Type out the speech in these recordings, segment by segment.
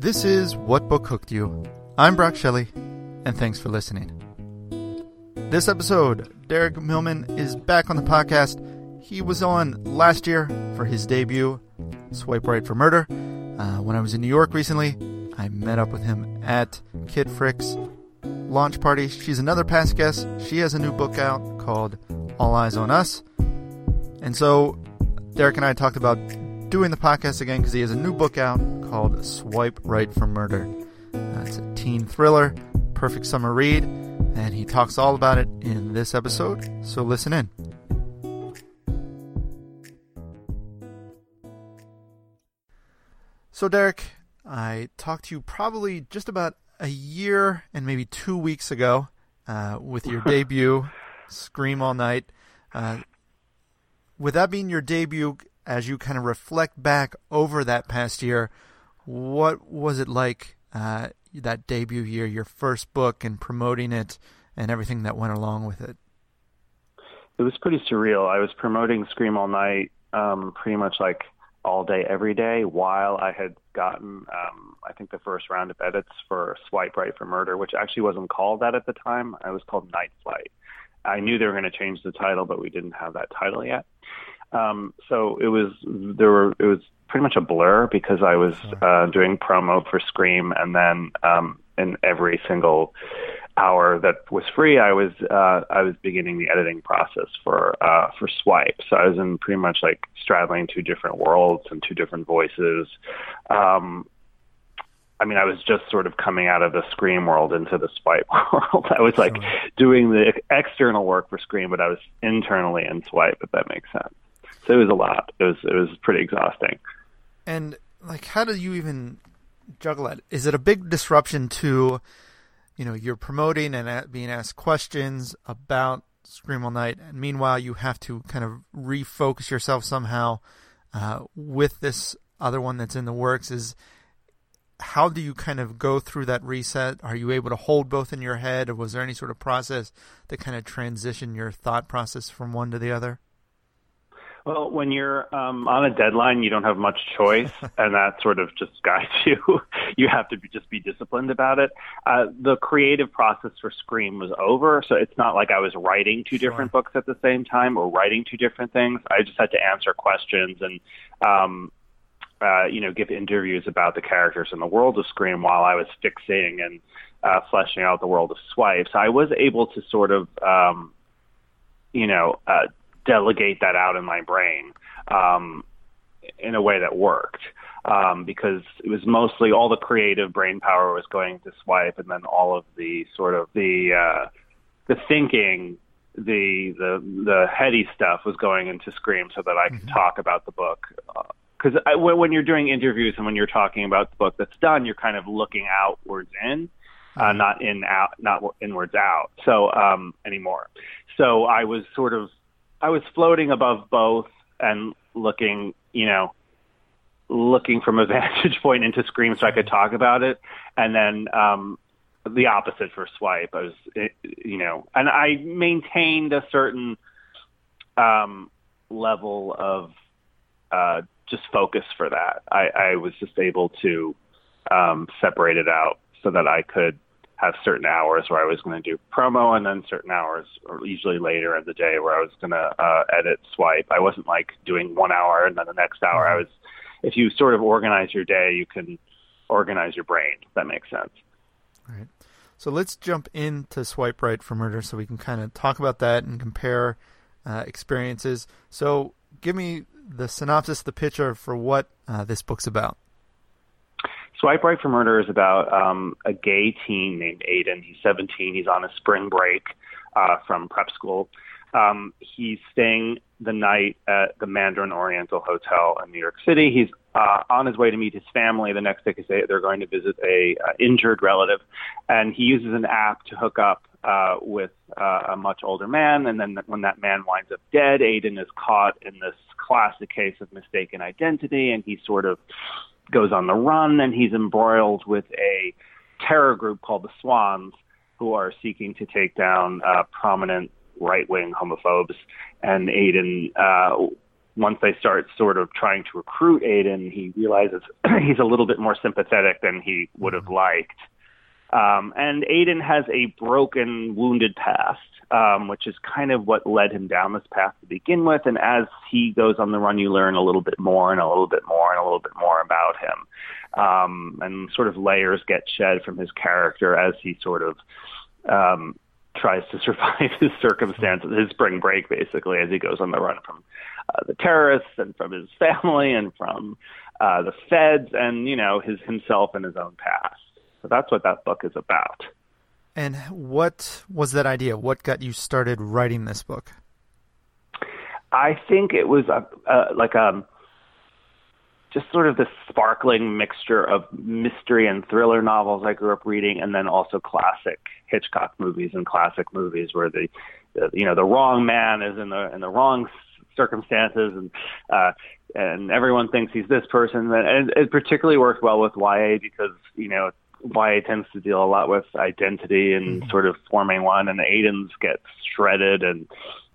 This is What Book Hooked You. I'm Brock Shelley, and thanks for listening. This episode, Derek Milman is back on the podcast. He was on last year for his debut, Swipe Right for Murder. Uh, when I was in New York recently, I met up with him at Kit Frick's launch party. She's another past guest. She has a new book out called All Eyes on Us. And so Derek and I talked about doing the podcast again because he has a new book out called Swipe Right for Murder. Uh, it's a teen thriller, perfect summer read, and he talks all about it in this episode. So listen in. So, Derek, I talked to you probably just about a year and maybe two weeks ago uh, with your debut, Scream All Night. Uh, with that being your debut, as you kind of reflect back over that past year, what was it like uh, that debut year, your first book, and promoting it, and everything that went along with it? It was pretty surreal. I was promoting Scream All Night um, pretty much like all day, every day, while I had gotten, um, I think, the first round of edits for Swipe Right for Murder, which actually wasn't called that at the time. I was called Night Flight. I knew they were going to change the title, but we didn't have that title yet. Um, so it was there were it was pretty much a blur because I was uh, doing promo for Scream, and then um, in every single hour that was free, I was uh, I was beginning the editing process for uh, for Swipe. So I was in pretty much like straddling two different worlds and two different voices. Um, I mean, I was just sort of coming out of the Scream world into the Swipe world. I was like doing the external work for Scream, but I was internally in Swipe, if that makes sense. So it was a lot. It was it was pretty exhausting. And like, how do you even juggle that? Is it a big disruption to, you know, you're promoting and being asked questions about Scream All Night, and meanwhile you have to kind of refocus yourself somehow uh, with this other one that's in the works. Is how do you kind of go through that reset? Are you able to hold both in your head, or was there any sort of process that kind of transition your thought process from one to the other? Well, when you're um, on a deadline, you don't have much choice, and that sort of just guides you. you have to be, just be disciplined about it. Uh, the creative process for Scream was over, so it's not like I was writing two sure. different books at the same time or writing two different things. I just had to answer questions and um, uh, you know, give interviews about the characters in the world of Scream while I was fixing and uh, fleshing out the world of Swipe. So I was able to sort of, um, you know, uh, delegate that out in my brain um, in a way that worked. Um, because it was mostly all the creative brain power was going to Swipe, and then all of the sort of the uh, the thinking the the the heady stuff was going into Scream so that I could mm-hmm. talk about the book uh, because when you're doing interviews and when you're talking about the book that's done, you're kind of looking outwards in, uh, mm-hmm. not in out, not inwards out. So um, anymore. So I was sort of, I was floating above both and looking, you know, looking from a vantage point into Scream so I could talk about it, and then um, the opposite for Swipe. I was, you know, and I maintained a certain um, level of. Uh, just focus for that. I, I was just able to um, separate it out so that I could have certain hours where I was going to do promo and then certain hours, or usually later in the day, where I was going to uh, edit swipe. I wasn't like doing one hour and then the next hour. I mm-hmm. was, if you sort of organize your day, you can organize your brain. If that makes sense. All right. So let's jump into Swipe Right for Murder so we can kind of talk about that and compare uh, experiences. So give me the synopsis, the picture for what uh, this book's about. Swipe Right for Murder is about um, a gay teen named Aiden. He's 17. He's on a spring break uh, from prep school. Um, he's staying the night at the Mandarin Oriental Hotel in New York City. He's uh, on his way to meet his family the next day because they, they're going to visit a uh, injured relative, and he uses an app to hook up uh, with uh, a much older man. And then when that man winds up dead, Aiden is caught in this classic case of mistaken identity, and he sort of goes on the run, and he's embroiled with a terror group called the Swans, who are seeking to take down uh, prominent right wing homophobes. And Aiden uh, once they start sort of trying to recruit Aiden, he realizes he's a little bit more sympathetic than he would have liked. Um, and Aiden has a broken, wounded past, um, which is kind of what led him down this path to begin with. And as he goes on the run, you learn a little bit more and a little bit more and a little bit more about him. Um, and sort of layers get shed from his character as he sort of um, tries to survive his circumstances, his spring break, basically, as he goes on the run from uh, the terrorists and from his family and from uh, the feds and, you know, his himself and his own past. So that's what that book is about. And what was that idea? What got you started writing this book? I think it was a, a like a um, just sort of this sparkling mixture of mystery and thriller novels I grew up reading, and then also classic Hitchcock movies and classic movies where the, the you know the wrong man is in the in the wrong circumstances and uh and everyone thinks he's this person and it particularly worked well with YA because you know YA tends to deal a lot with identity and mm-hmm. sort of forming one and the Aiden's gets shredded and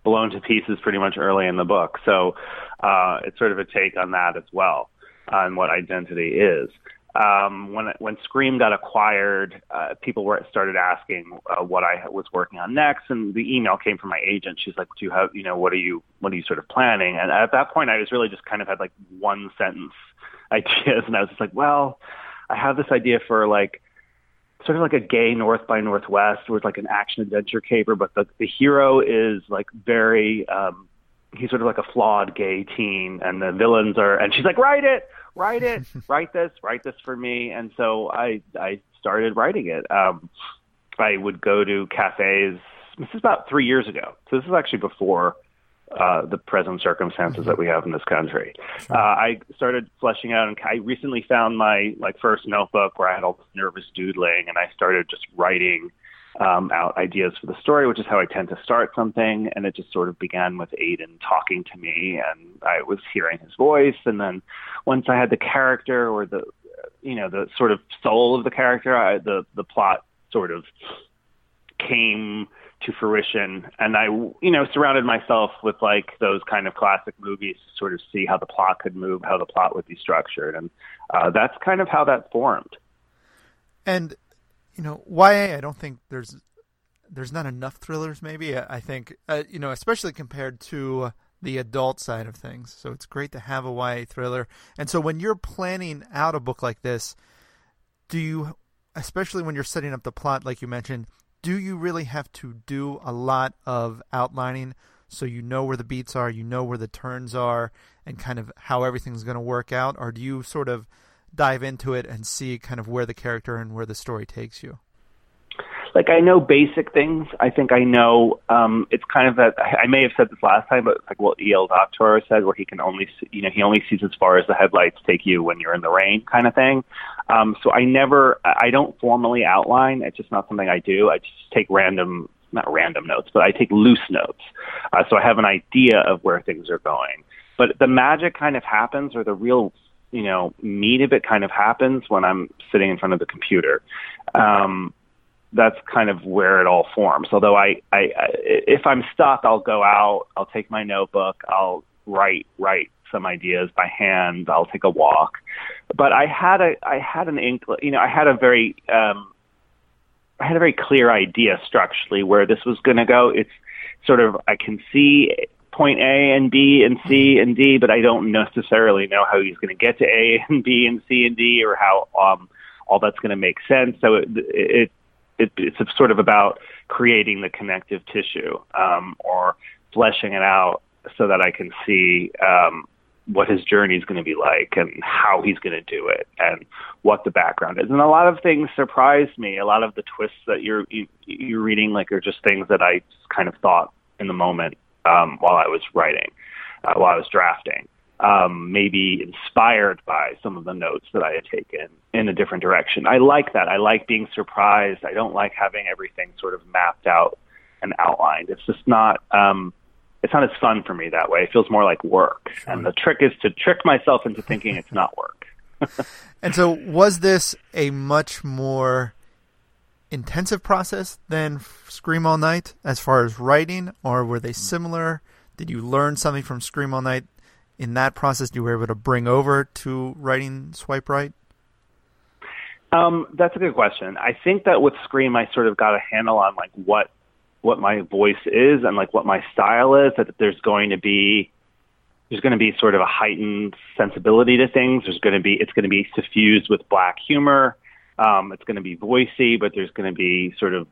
blown to pieces pretty much early in the book so uh it's sort of a take on that as well on what identity is. Um, when when Scream got acquired, uh, people were started asking uh, what I was working on next, and the email came from my agent. She's like, "Do you have, you know, what are you, what are you sort of planning?" And at that point, I was really just kind of had like one sentence ideas, and I was just like, "Well, I have this idea for like." Sort of like a gay North by Northwest, with like an action adventure caper, but the the hero is like very um, he's sort of like a flawed gay teen, and the villains are. And she's like, write it, write it, write this, write this for me. And so I I started writing it. Um, I would go to cafes. This is about three years ago. So this is actually before uh, the present circumstances mm-hmm. that we have in this country. Sure. Uh, I started fleshing out, and I recently found my like first notebook where I had all this nervous doodling, and I started just writing um, out ideas for the story, which is how I tend to start something. And it just sort of began with Aiden talking to me, and I was hearing his voice. And then once I had the character or the, you know, the sort of soul of the character, I, the the plot sort of came to fruition and i you know surrounded myself with like those kind of classic movies to sort of see how the plot could move how the plot would be structured and uh, that's kind of how that formed and you know, YA. I don't think there's there's not enough thrillers. Maybe I think uh, you know, especially compared to the adult side of things. So it's great to have a YA thriller. And so when you're planning out a book like this, do you, especially when you're setting up the plot, like you mentioned, do you really have to do a lot of outlining so you know where the beats are, you know where the turns are, and kind of how everything's going to work out, or do you sort of dive into it and see kind of where the character and where the story takes you? Like I know basic things. I think I know. Um, it's kind of that. I may have said this last time, but it's like what E.L. Doctorow said, where he can only, see, you know, he only sees as far as the headlights take you when you're in the rain, kind of thing. Um, so I never, I don't formally outline. It's just not something I do. I just take random, not random notes, but I take loose notes. Uh, so I have an idea of where things are going. But the magic kind of happens, or the real you know, meat of it kind of happens when I'm sitting in front of the computer. Um, that's kind of where it all forms. Although I, I, I, if I'm stuck, I'll go out, I'll take my notebook, I'll write, write some ideas by hand, I'll take a walk. But I had a, I had an ink, you know, I had a very, um, I had a very clear idea structurally where this was going to go. It's sort of, I can see point A and B and C and D, but I don't necessarily know how he's going to get to A and B and C and D or how um, all that's going to make sense. So it, it, it it's sort of about creating the connective tissue um, or fleshing it out so that I can see um, what his journey is going to be like and how he's going to do it and what the background is. And a lot of things surprised me. A lot of the twists that you're you, you're reading like are just things that I kind of thought in the moment um, while I was writing, uh, while I was drafting. Um, maybe inspired by some of the notes that I had taken in a different direction. I like that. I like being surprised. I don't like having everything sort of mapped out and outlined. It's just not. Um, it's not as fun for me that way. It feels more like work. Sure. And the trick is to trick myself into thinking it's not work. and so, was this a much more intensive process than Scream All Night as far as writing, or were they similar? Did you learn something from Scream All Night in that process you were able to bring over to writing Swipe Right? Um, that's a good question. I think that with Scream, I sort of got a handle on like what what my voice is and like what my style is. That there's going to be there's going to be sort of a heightened sensibility to things. There's going to be it's going to be suffused with black humor. Um, it's going to be voicey, but there's going to be sort of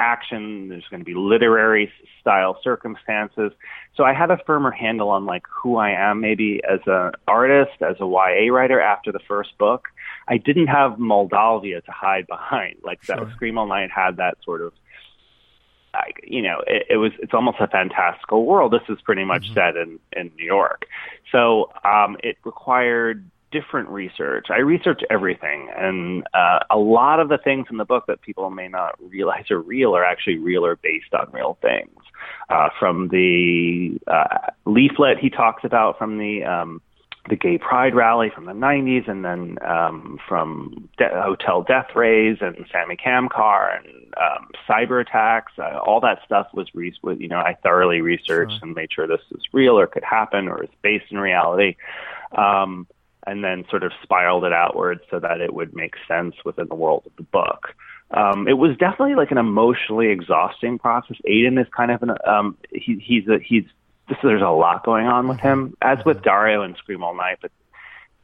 action. There's going to be literary style circumstances. So I had a firmer handle on like who I am, maybe as an artist, as a YA writer after the first book. I didn't have Moldavia to hide behind. Like sure. that Scream All Night had that sort of like you know it, it was it's almost a fantastical world this is pretty much mm-hmm. set in in new york so um it required different research. I research everything and uh, a lot of the things in the book that people may not realize are real are actually real or based on real things. Uh from the uh leaflet he talks about from the um the gay pride rally from the 90s and then um, from De- hotel death rays and Samy Kamkar and um, cyber attacks uh, all that stuff was re- you know I thoroughly researched sure. and made sure this was real or could happen or is based in reality. Um, and then sort of spiraled it outwards so that it would make sense within the world of the book um, it was definitely like an emotionally exhausting process. Aiden is kind of an um, he, he's a, he's there's a lot going on with him, as with. Dario and Scream All Night. But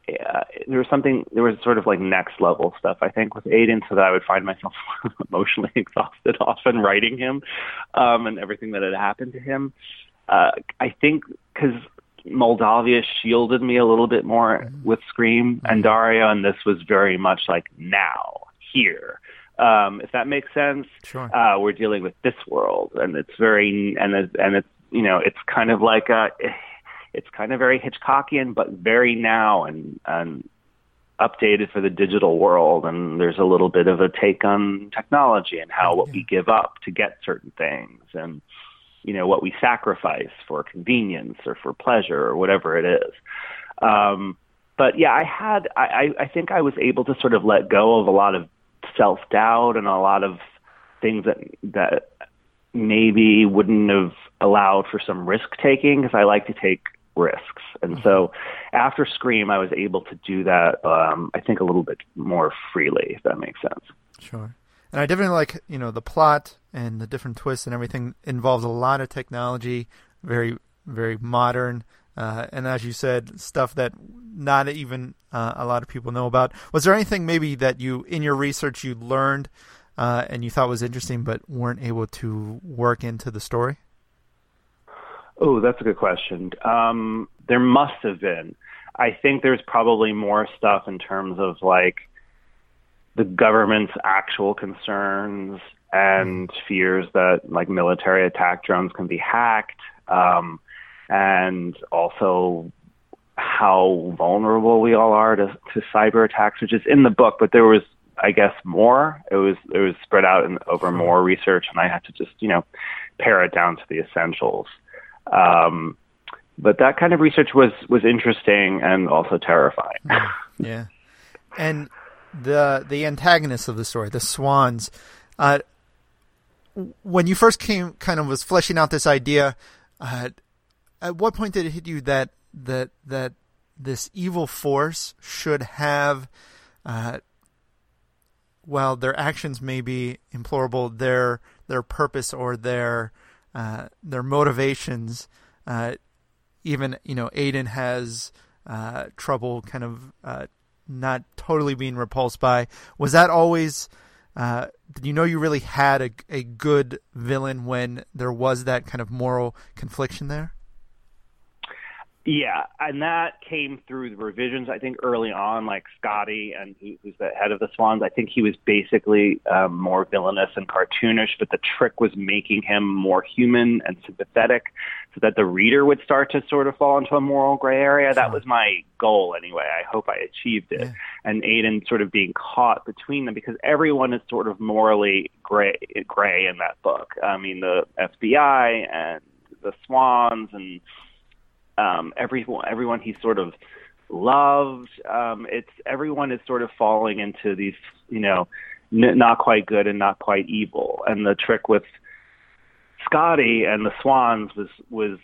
uh, there was something, there was sort of like next level stuff, I think, with Aiden, so that I would find myself emotionally exhausted often writing him um, and everything that had happened to him. Uh, I think because Moldavia shielded me a little bit more mm-hmm. with Scream and mm-hmm. Dario, and this was very much like now, here. Um, if that makes sense, sure. uh, we're dealing with this world, and it's very and it's, and it's you know, it's kind of like a, it's kind of very Hitchcockian, but very now and and updated for the digital world. And there's a little bit of a take on technology and how what we give up to get certain things, and you know what we sacrifice for convenience or for pleasure or whatever it is. Um, but yeah, I had I, I think I was able to sort of let go of a lot of self doubt and a lot of things that that maybe wouldn't have allowed for some risk taking because I like to take risks. And mm-hmm. so after Scream, I was able to do that, um, I think, a little bit more freely, if that makes sense. Sure. And I definitely like, you know, the plot and the different twists and everything involves a lot of technology, very, very modern. Uh, and as you said, stuff that not even uh, a lot of people know about. Was there anything maybe that you, in your research, you learned uh, and you thought was interesting but weren't able to work into the story? Oh, that's a good question. Um, there must have been. I think there's probably more stuff in terms of like the government's actual concerns and fears that like military attack drones can be hacked, um, and also how vulnerable we all are to, to cyber attacks, which is in the book. But there was I guess more. It was it was spread out in, over more research, and I had to just you know pare it down to the essentials. Um, but that kind of research was was interesting and also terrifying. yeah, and the the antagonists of the story, the swans. Uh, when you first came, kind of was fleshing out this idea. Uh, at what point did it hit you that that that this evil force should have uh, while their actions may be implorable, their their purpose or their uh, their motivations, uh, even you know, Aiden has uh, trouble kind of uh, not totally being repulsed by. Was that always? Uh, did you know you really had a a good villain when there was that kind of moral confliction there? Yeah, and that came through the revisions. I think early on, like Scotty, and who, who's the head of the Swans, I think he was basically um, more villainous and cartoonish. But the trick was making him more human and sympathetic, so that the reader would start to sort of fall into a moral gray area. That was my goal, anyway. I hope I achieved it. Yeah. And Aiden sort of being caught between them because everyone is sort of morally gray, gray in that book. I mean, the FBI and the Swans and um, everyone everyone he sort of loved. Um, it's everyone is sort of falling into these, you know, n- not quite good and not quite evil. And the trick with Scotty and the Swans was was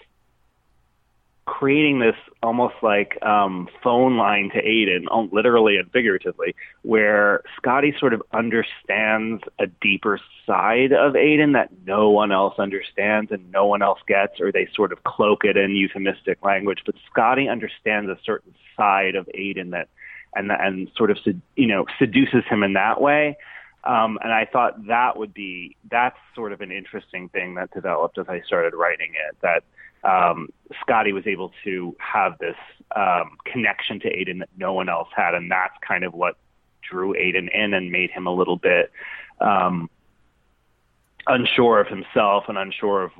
creating this almost like um, phone line to Aiden, um, literally and figuratively, where Scotty sort of understands a deeper side of Aiden that no one else understands and no one else gets, or they sort of cloak it in euphemistic language. But Scotty understands a certain side of Aiden that, and and sort of you know seduces him in that way. Um, and I thought that would be that's sort of an interesting thing that developed as I started writing it. That um, Scotty was able to have this um, connection to Aiden that no one else had, and that's kind of what drew Aiden in and made him a little bit um, unsure of himself and unsure of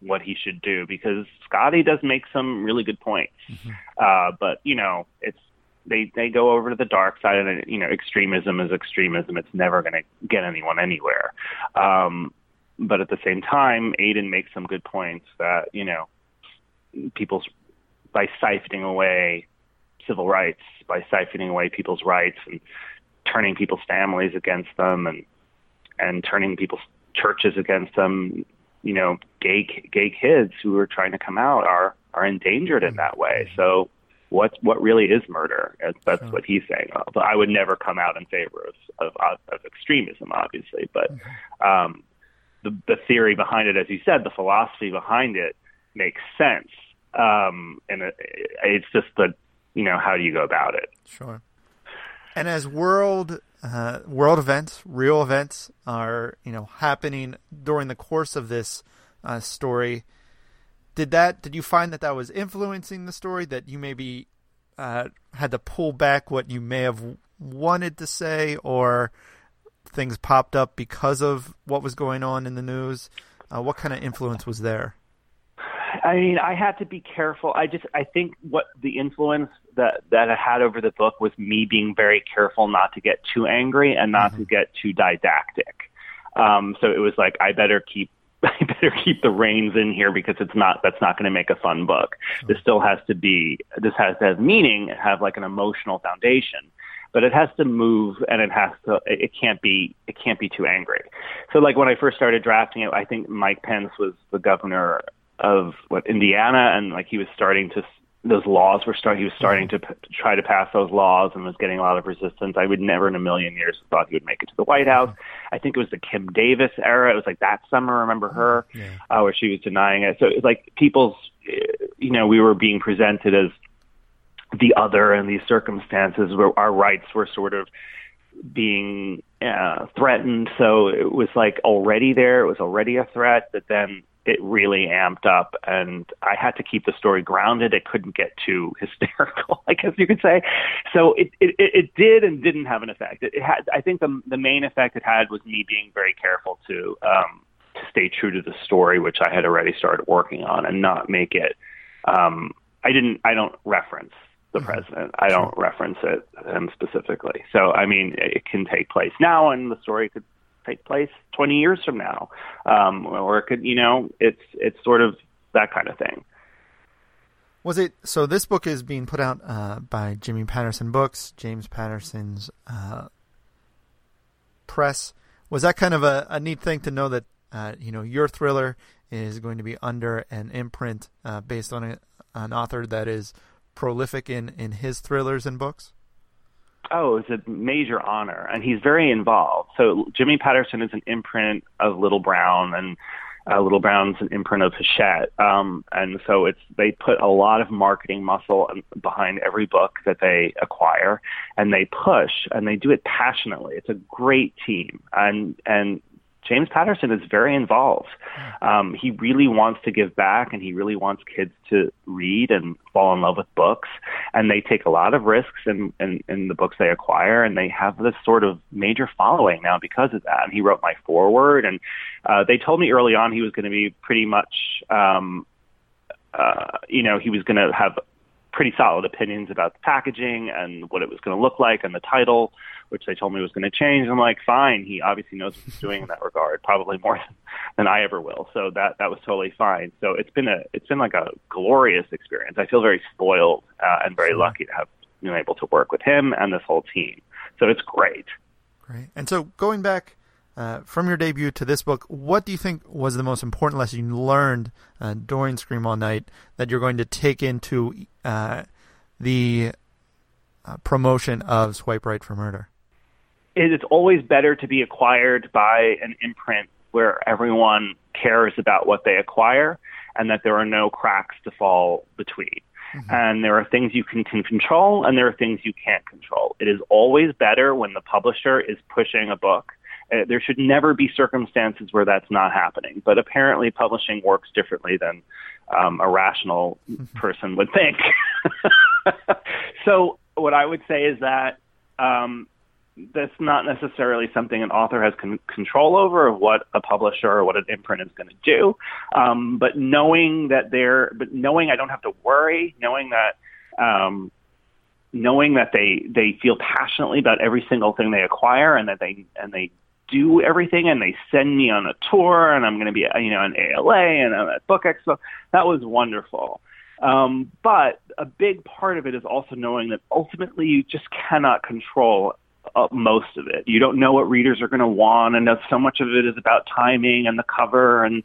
what he should do because Scotty does make some really good points, mm-hmm. uh, but you know it's they they go over to the dark side and you know extremism is extremism. It's never going to get anyone anywhere. Um, but at the same time, Aiden makes some good points that you know people's by siphoning away civil rights, by siphoning away people's rights and turning people's families against them and and turning people's churches against them. You know, gay gay kids who are trying to come out are are endangered in that way. So what what really is murder? That's what he's saying. But I would never come out in favor of of, of extremism, obviously. But mm-hmm. um, the the theory behind it, as you said, the philosophy behind it makes sense. Um, and it, it's just the, you know, how do you go about it? Sure. And as world uh, world events, real events are you know happening during the course of this uh, story. Did that? Did you find that that was influencing the story? That you maybe uh, had to pull back what you may have wanted to say, or things popped up because of what was going on in the news? Uh, what kind of influence was there? I mean, I had to be careful. I just, I think what the influence that that I had over the book was me being very careful not to get too angry and not mm-hmm. to get too didactic. Um, so it was like I better keep I better keep the reins in here because it's not that's not going to make a fun book. This still has to be this has to have meaning, have like an emotional foundation, but it has to move and it has to it can't be it can't be too angry. So like when I first started drafting it, I think Mike Pence was the governor of what Indiana, and like he was starting to those laws were start. He was starting to p- try to pass those laws and was getting a lot of resistance. I would never in a million years have thought he would make it to the White House. I think it was the Kim Davis era. It was like that summer. Remember her, yeah. uh, where she was denying it. So it was like people's, you know, we were being presented as the other in these circumstances where our rights were sort of being uh, threatened. So it was like already there. It was already a threat. But then it really amped up and I had to keep the story grounded. It couldn't get too hysterical, I guess you could say. So it, it, it did and didn't have an effect. It, it had, I think the, the main effect it had was me being very careful to, um, to stay true to the story, which I had already started working on and not make it, um, I didn't, I don't reference the mm-hmm. president. I don't reference it him specifically. So, I mean, it can take place now and the story could take place 20 years from now, um, or it could, you know, it's it's sort of that kind of thing. Was it so? This book is being put out uh, by Jimmy Patterson Books, James Patterson's uh, press. Was that kind of a, a neat thing to know that uh, you know your thriller is going to be under an imprint uh, based on a, an author that is prolific in in his thrillers and books? Oh, it's a major honor, and he's very involved. So Jimmy Patterson is an imprint of Little Brown, and uh, Little Brown's an imprint of Hachette, um, and so it's they put a lot of marketing muscle behind every book that they acquire, and they push and they do it passionately. It's a great team, and and James Patterson is very involved. Um, he really wants to give back, and he really wants kids to read and fall in love with books. And they take a lot of risks in, in, in the books they acquire, and they have this sort of major following now because of that. And he wrote my foreword, and uh, they told me early on he was going to be pretty much, um, uh, you know, he was going to have pretty solid opinions about the packaging and what it was going to look like and the title which they told me was going to change. I'm like, fine. He obviously knows what he's doing in that regard, probably more than, I ever will. So that that was totally fine. So it's been a it's been like a glorious experience. I feel very spoiled uh, and very lucky to have been able to work with him and this whole team. So it's great. Great. And so going back uh, from your debut to this book, what do you think was the most important lesson you learned uh, during Scream All Night that you're going to take into uh, the uh, promotion of Swipe Right for Murder? It's always better to be acquired by an imprint where everyone cares about what they acquire and that there are no cracks to fall between. Mm-hmm. And there are things you can, can control and there are things you can't control. It is always better when the publisher is pushing a book uh, there should never be circumstances where that's not happening. But apparently, publishing works differently than um, a rational person would think. so, what I would say is that um, that's not necessarily something an author has con- control over of what a publisher or what an imprint is going to do. Um, but knowing that they're, but knowing I don't have to worry, knowing that. Um, knowing that they they feel passionately about every single thing they acquire and that they and they do everything and they send me on a tour and I'm going to be, you know, an ALA and I'm at Book Expo. That was wonderful. Um, but a big part of it is also knowing that ultimately you just cannot control uh, most of it. You don't know what readers are going to want, and so much of it is about timing and the cover and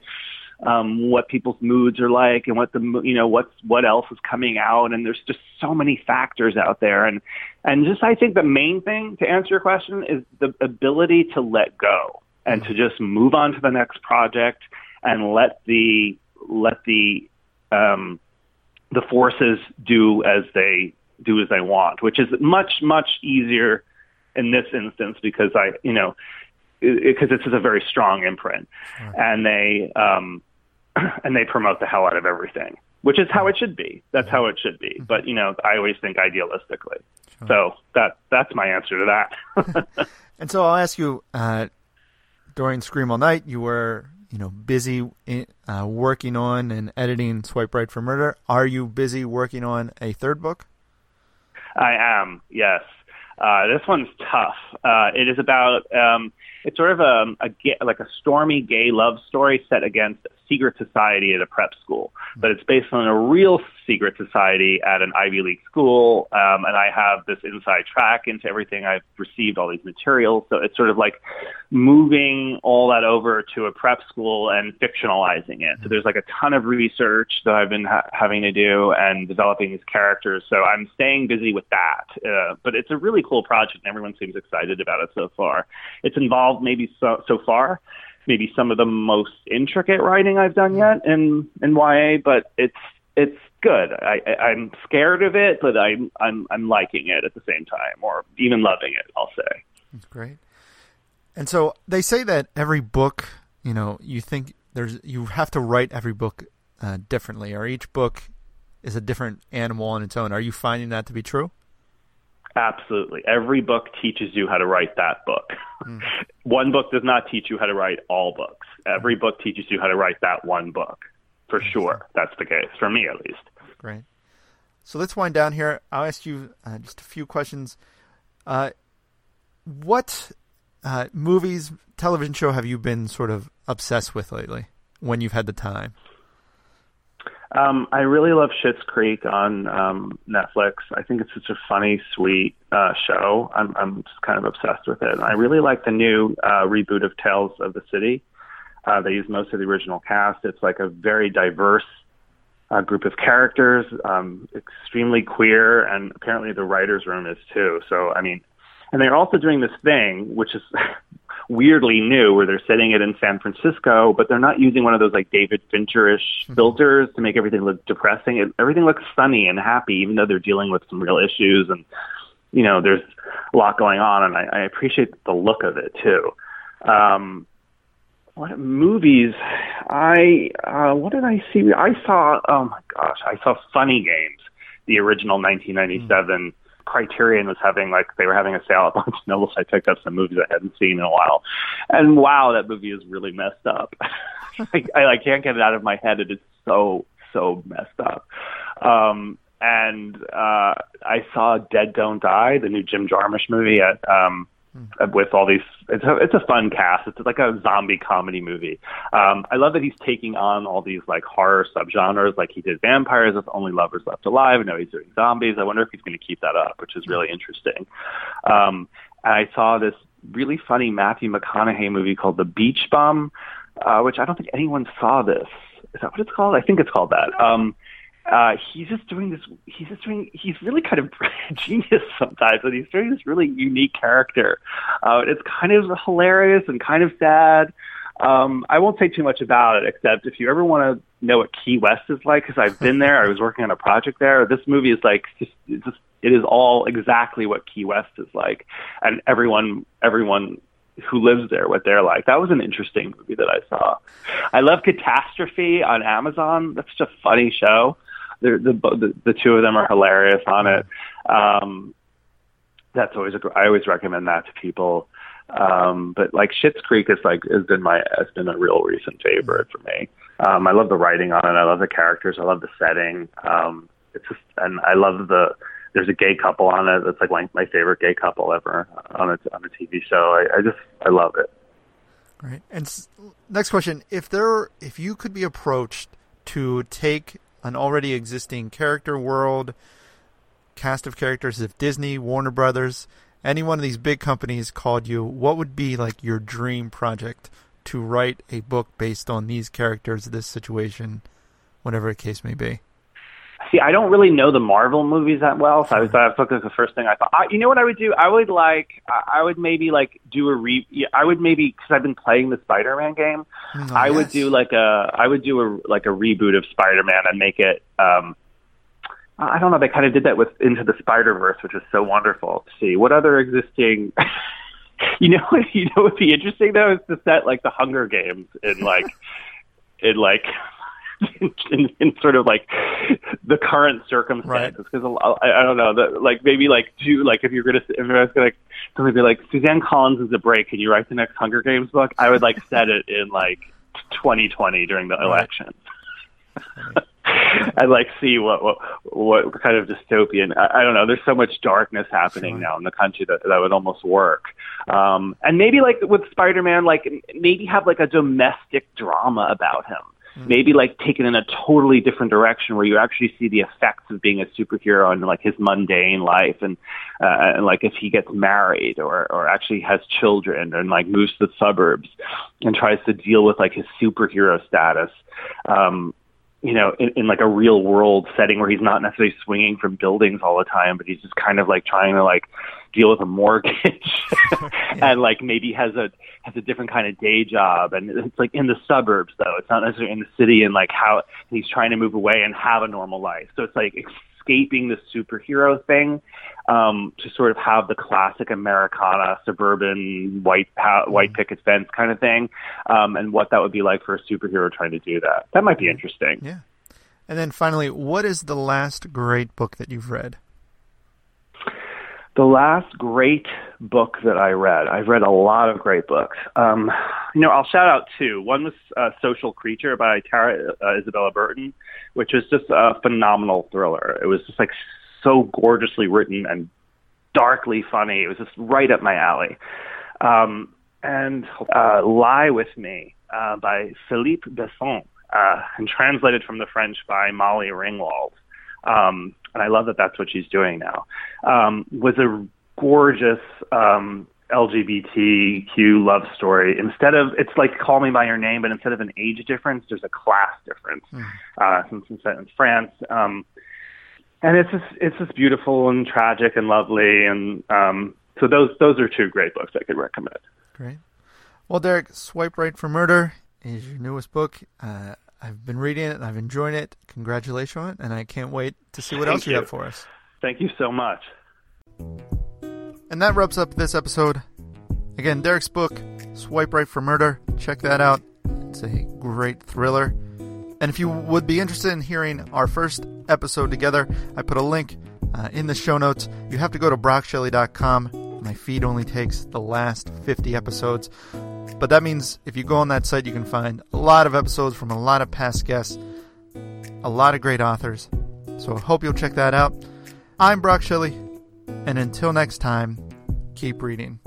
um, what people's moods are like and what the you know what's what else is coming out. And there's just so many factors out there. And and just I think the main thing to answer your question is the ability to let go and to just move on to the next project and let the let the um, the forces do as they do as they want, which is much much easier in this instance because I you know because this is a very strong imprint, and they um, and they promote the hell out of everything, which is how it should be. That's how it should be. Mm-hmm. But you know, I always think idealistically. Sure. So that that's my answer to that. and so I'll ask you uh, during Scream All Night, you were you know busy in, uh, working on and editing Swipe Right for Murder. Are you busy working on a third book? I am. Yes. Uh, this one's tough. Uh, it is about um, it's sort of a, a like a stormy gay love story set against a secret society at a prep school, but it's based on a real secret society at an Ivy League school. Um, and I have this inside track into everything. I've received all these materials, so it's sort of like moving all that over to a prep school and fictionalizing it. So there's like a ton of research that I've been ha- having to do and developing these characters. So I'm staying busy with that. Uh, but it's a really cool project, and everyone seems excited about it so far. It's involved maybe so so far maybe some of the most intricate writing I've done yet in in YA, but it's it's good. I, I'm scared of it, but I'm I'm I'm liking it at the same time, or even loving it. I'll say. That's great. And so they say that every book, you know, you think there's you have to write every book uh, differently, or each book is a different animal on its own. Are you finding that to be true? Absolutely. Every book teaches you how to write that book. Mm. one book does not teach you how to write all books. Every book teaches you how to write that one book. For sure. That's the case, for me at least. Great. So let's wind down here. I'll ask you uh, just a few questions. Uh, what uh, movies, television show have you been sort of obsessed with lately when you've had the time? Um, I really love Schitt's Creek on um, Netflix. I think it's such a funny, sweet uh, show. I'm, I'm just kind of obsessed with it. And I really like the new uh, reboot of Tales of the City. Uh, they use most of the original cast. It's like a very diverse uh, group of characters, um, extremely queer, and apparently the writers' room is too. So, I mean, and they're also doing this thing, which is weirdly new where they're setting it in San Francisco, but they're not using one of those like David Fincherish mm-hmm. filters to make everything look depressing. It, everything looks sunny and happy, even though they're dealing with some real issues and you know there's a lot going on, and I, I appreciate the look of it too. Um, what movies? I uh, what did I see? I saw. Oh my gosh, I saw Funny Games, the original 1997. Mm-hmm Criterion was having like they were having a sale at Barnes and Noble, so I picked up some movies I hadn't seen in a while, and wow, that movie is really messed up. I, I, I can't get it out of my head. It is so so messed up. Um, and uh, I saw Dead Don't Die, the new Jim Jarmusch movie at um. With all these. It's a it's a fun cast. It's like a zombie comedy movie. Um, I love that he's taking on all these like horror subgenres, like he did vampires with Only Lovers Left Alive. and now he's doing zombies. I wonder if he's going to keep that up, which is really interesting. Um, and I saw this really funny Matthew McConaughey movie called The Beach Bum, uh, which I don't think anyone saw this. Is that what it's called? I think it's called that. Um, uh, he's just doing this. He's just doing. He's really kind of genius sometimes, and he's doing this really unique character. Uh, it's kind of hilarious and kind of sad. Um, I won't say too much about it, except if you ever want to know what Key West is like, because I've been there. I was working on a project there. This movie is like just, it's just it is all exactly what Key West is like, and everyone everyone who lives there what they're like. That was an interesting movie that I saw. I love Catastrophe on Amazon. That's such a funny show. The, the the two of them are hilarious on it. Um, that's always a, I always recommend that to people. Um, but like Schitt's Creek is like has been my has been a real recent favorite for me. Um, I love the writing on it. I love the characters. I love the setting. Um, it's just and I love the there's a gay couple on it. That's like my, my favorite gay couple ever on a on a TV show. I, I just I love it. Right. And s- next question: If there, if you could be approached to take an already existing character world, cast of characters, if Disney, Warner Brothers, any one of these big companies called you, what would be like your dream project to write a book based on these characters, this situation, whatever the case may be? See, I don't really know the Marvel movies that well, so I was that was the first thing I thought. I, you know what I would do? I would like, I would maybe like do a re. I would maybe because I've been playing the Spider-Man game. Oh, I would do like a, I would do a like a reboot of Spider-Man and make it. um I don't know. They kind of did that with Into the Spider Verse, which is so wonderful to see. What other existing? you know, what you know, what would be interesting though is to set like the Hunger Games in like, in like, in, in sort of like the current circumstances. Because I, I don't know, the, like maybe like do like if you're gonna if I was gonna somebody be like Suzanne Collins is a break, can you write the next Hunger Games book? I would like set it in like 2020 during the election. I'd like see what what what kind of dystopian. I, I don't know. There's so much darkness happening Sure. now in the country that that would almost work. Um, and maybe like with Spider-Man, like maybe have like a domestic drama about him. Maybe like take it in a totally different direction where you actually see the effects of being a superhero and like his mundane life and uh, and like if he gets married or or actually has children and like moves to the suburbs and tries to deal with like his superhero status. Um, you know, in, in like a real world setting where he's not necessarily swinging from buildings all the time, but he's just kind of like trying to like deal with a mortgage and like maybe has a has a different kind of day job and it's like in the suburbs though. It's not necessarily in the city and like how he's trying to move away and have a normal life. So it's like escaping the superhero thing um, to sort of have the classic Americana suburban white pa- white picket fence kind of thing, um, and what that would be like for a superhero trying to do that. That might be interesting. Yeah. And then finally, what is the last great book that you've read? The last great book that I read, I've read a lot of great books. Um, you know, I'll shout out two. One was uh, Social Creature by Tara uh, Isabella Burton, which was just a phenomenal thriller. It was just like so gorgeously written and darkly funny. It was just right up my alley. Um, and uh, Lie with Me uh, by Philippe Besson, uh, and translated from the French by Molly Ringwald. Um, and I love that that's what she's doing now. Um, was a gorgeous um, LGBTQ love story. Instead of it's like Call Me by Your Name, but instead of an age difference, there's a class difference. Uh, since it's set in France, um, and it's just it's just beautiful and tragic and lovely, and um, so those those are two great books I could recommend. Great. Well, Derek, Swipe Right for Murder is your newest book. Uh, I've been reading it and I've enjoyed it. Congratulations on it, and I can't wait to see what Thank else you you. have for us. Thank you so much. And that wraps up this episode. Again, Derek's book, Swipe Right for Murder. Check that out. It's a great thriller. And if you would be interested in hearing our first episode together, I put a link uh, in the show notes. You have to go to brockshelley.com. My feed only takes the last 50 episodes. But that means if you go on that site, you can find a lot of episodes from a lot of past guests, a lot of great authors. So I hope you'll check that out. I'm Brock Shelley, and until next time, keep reading.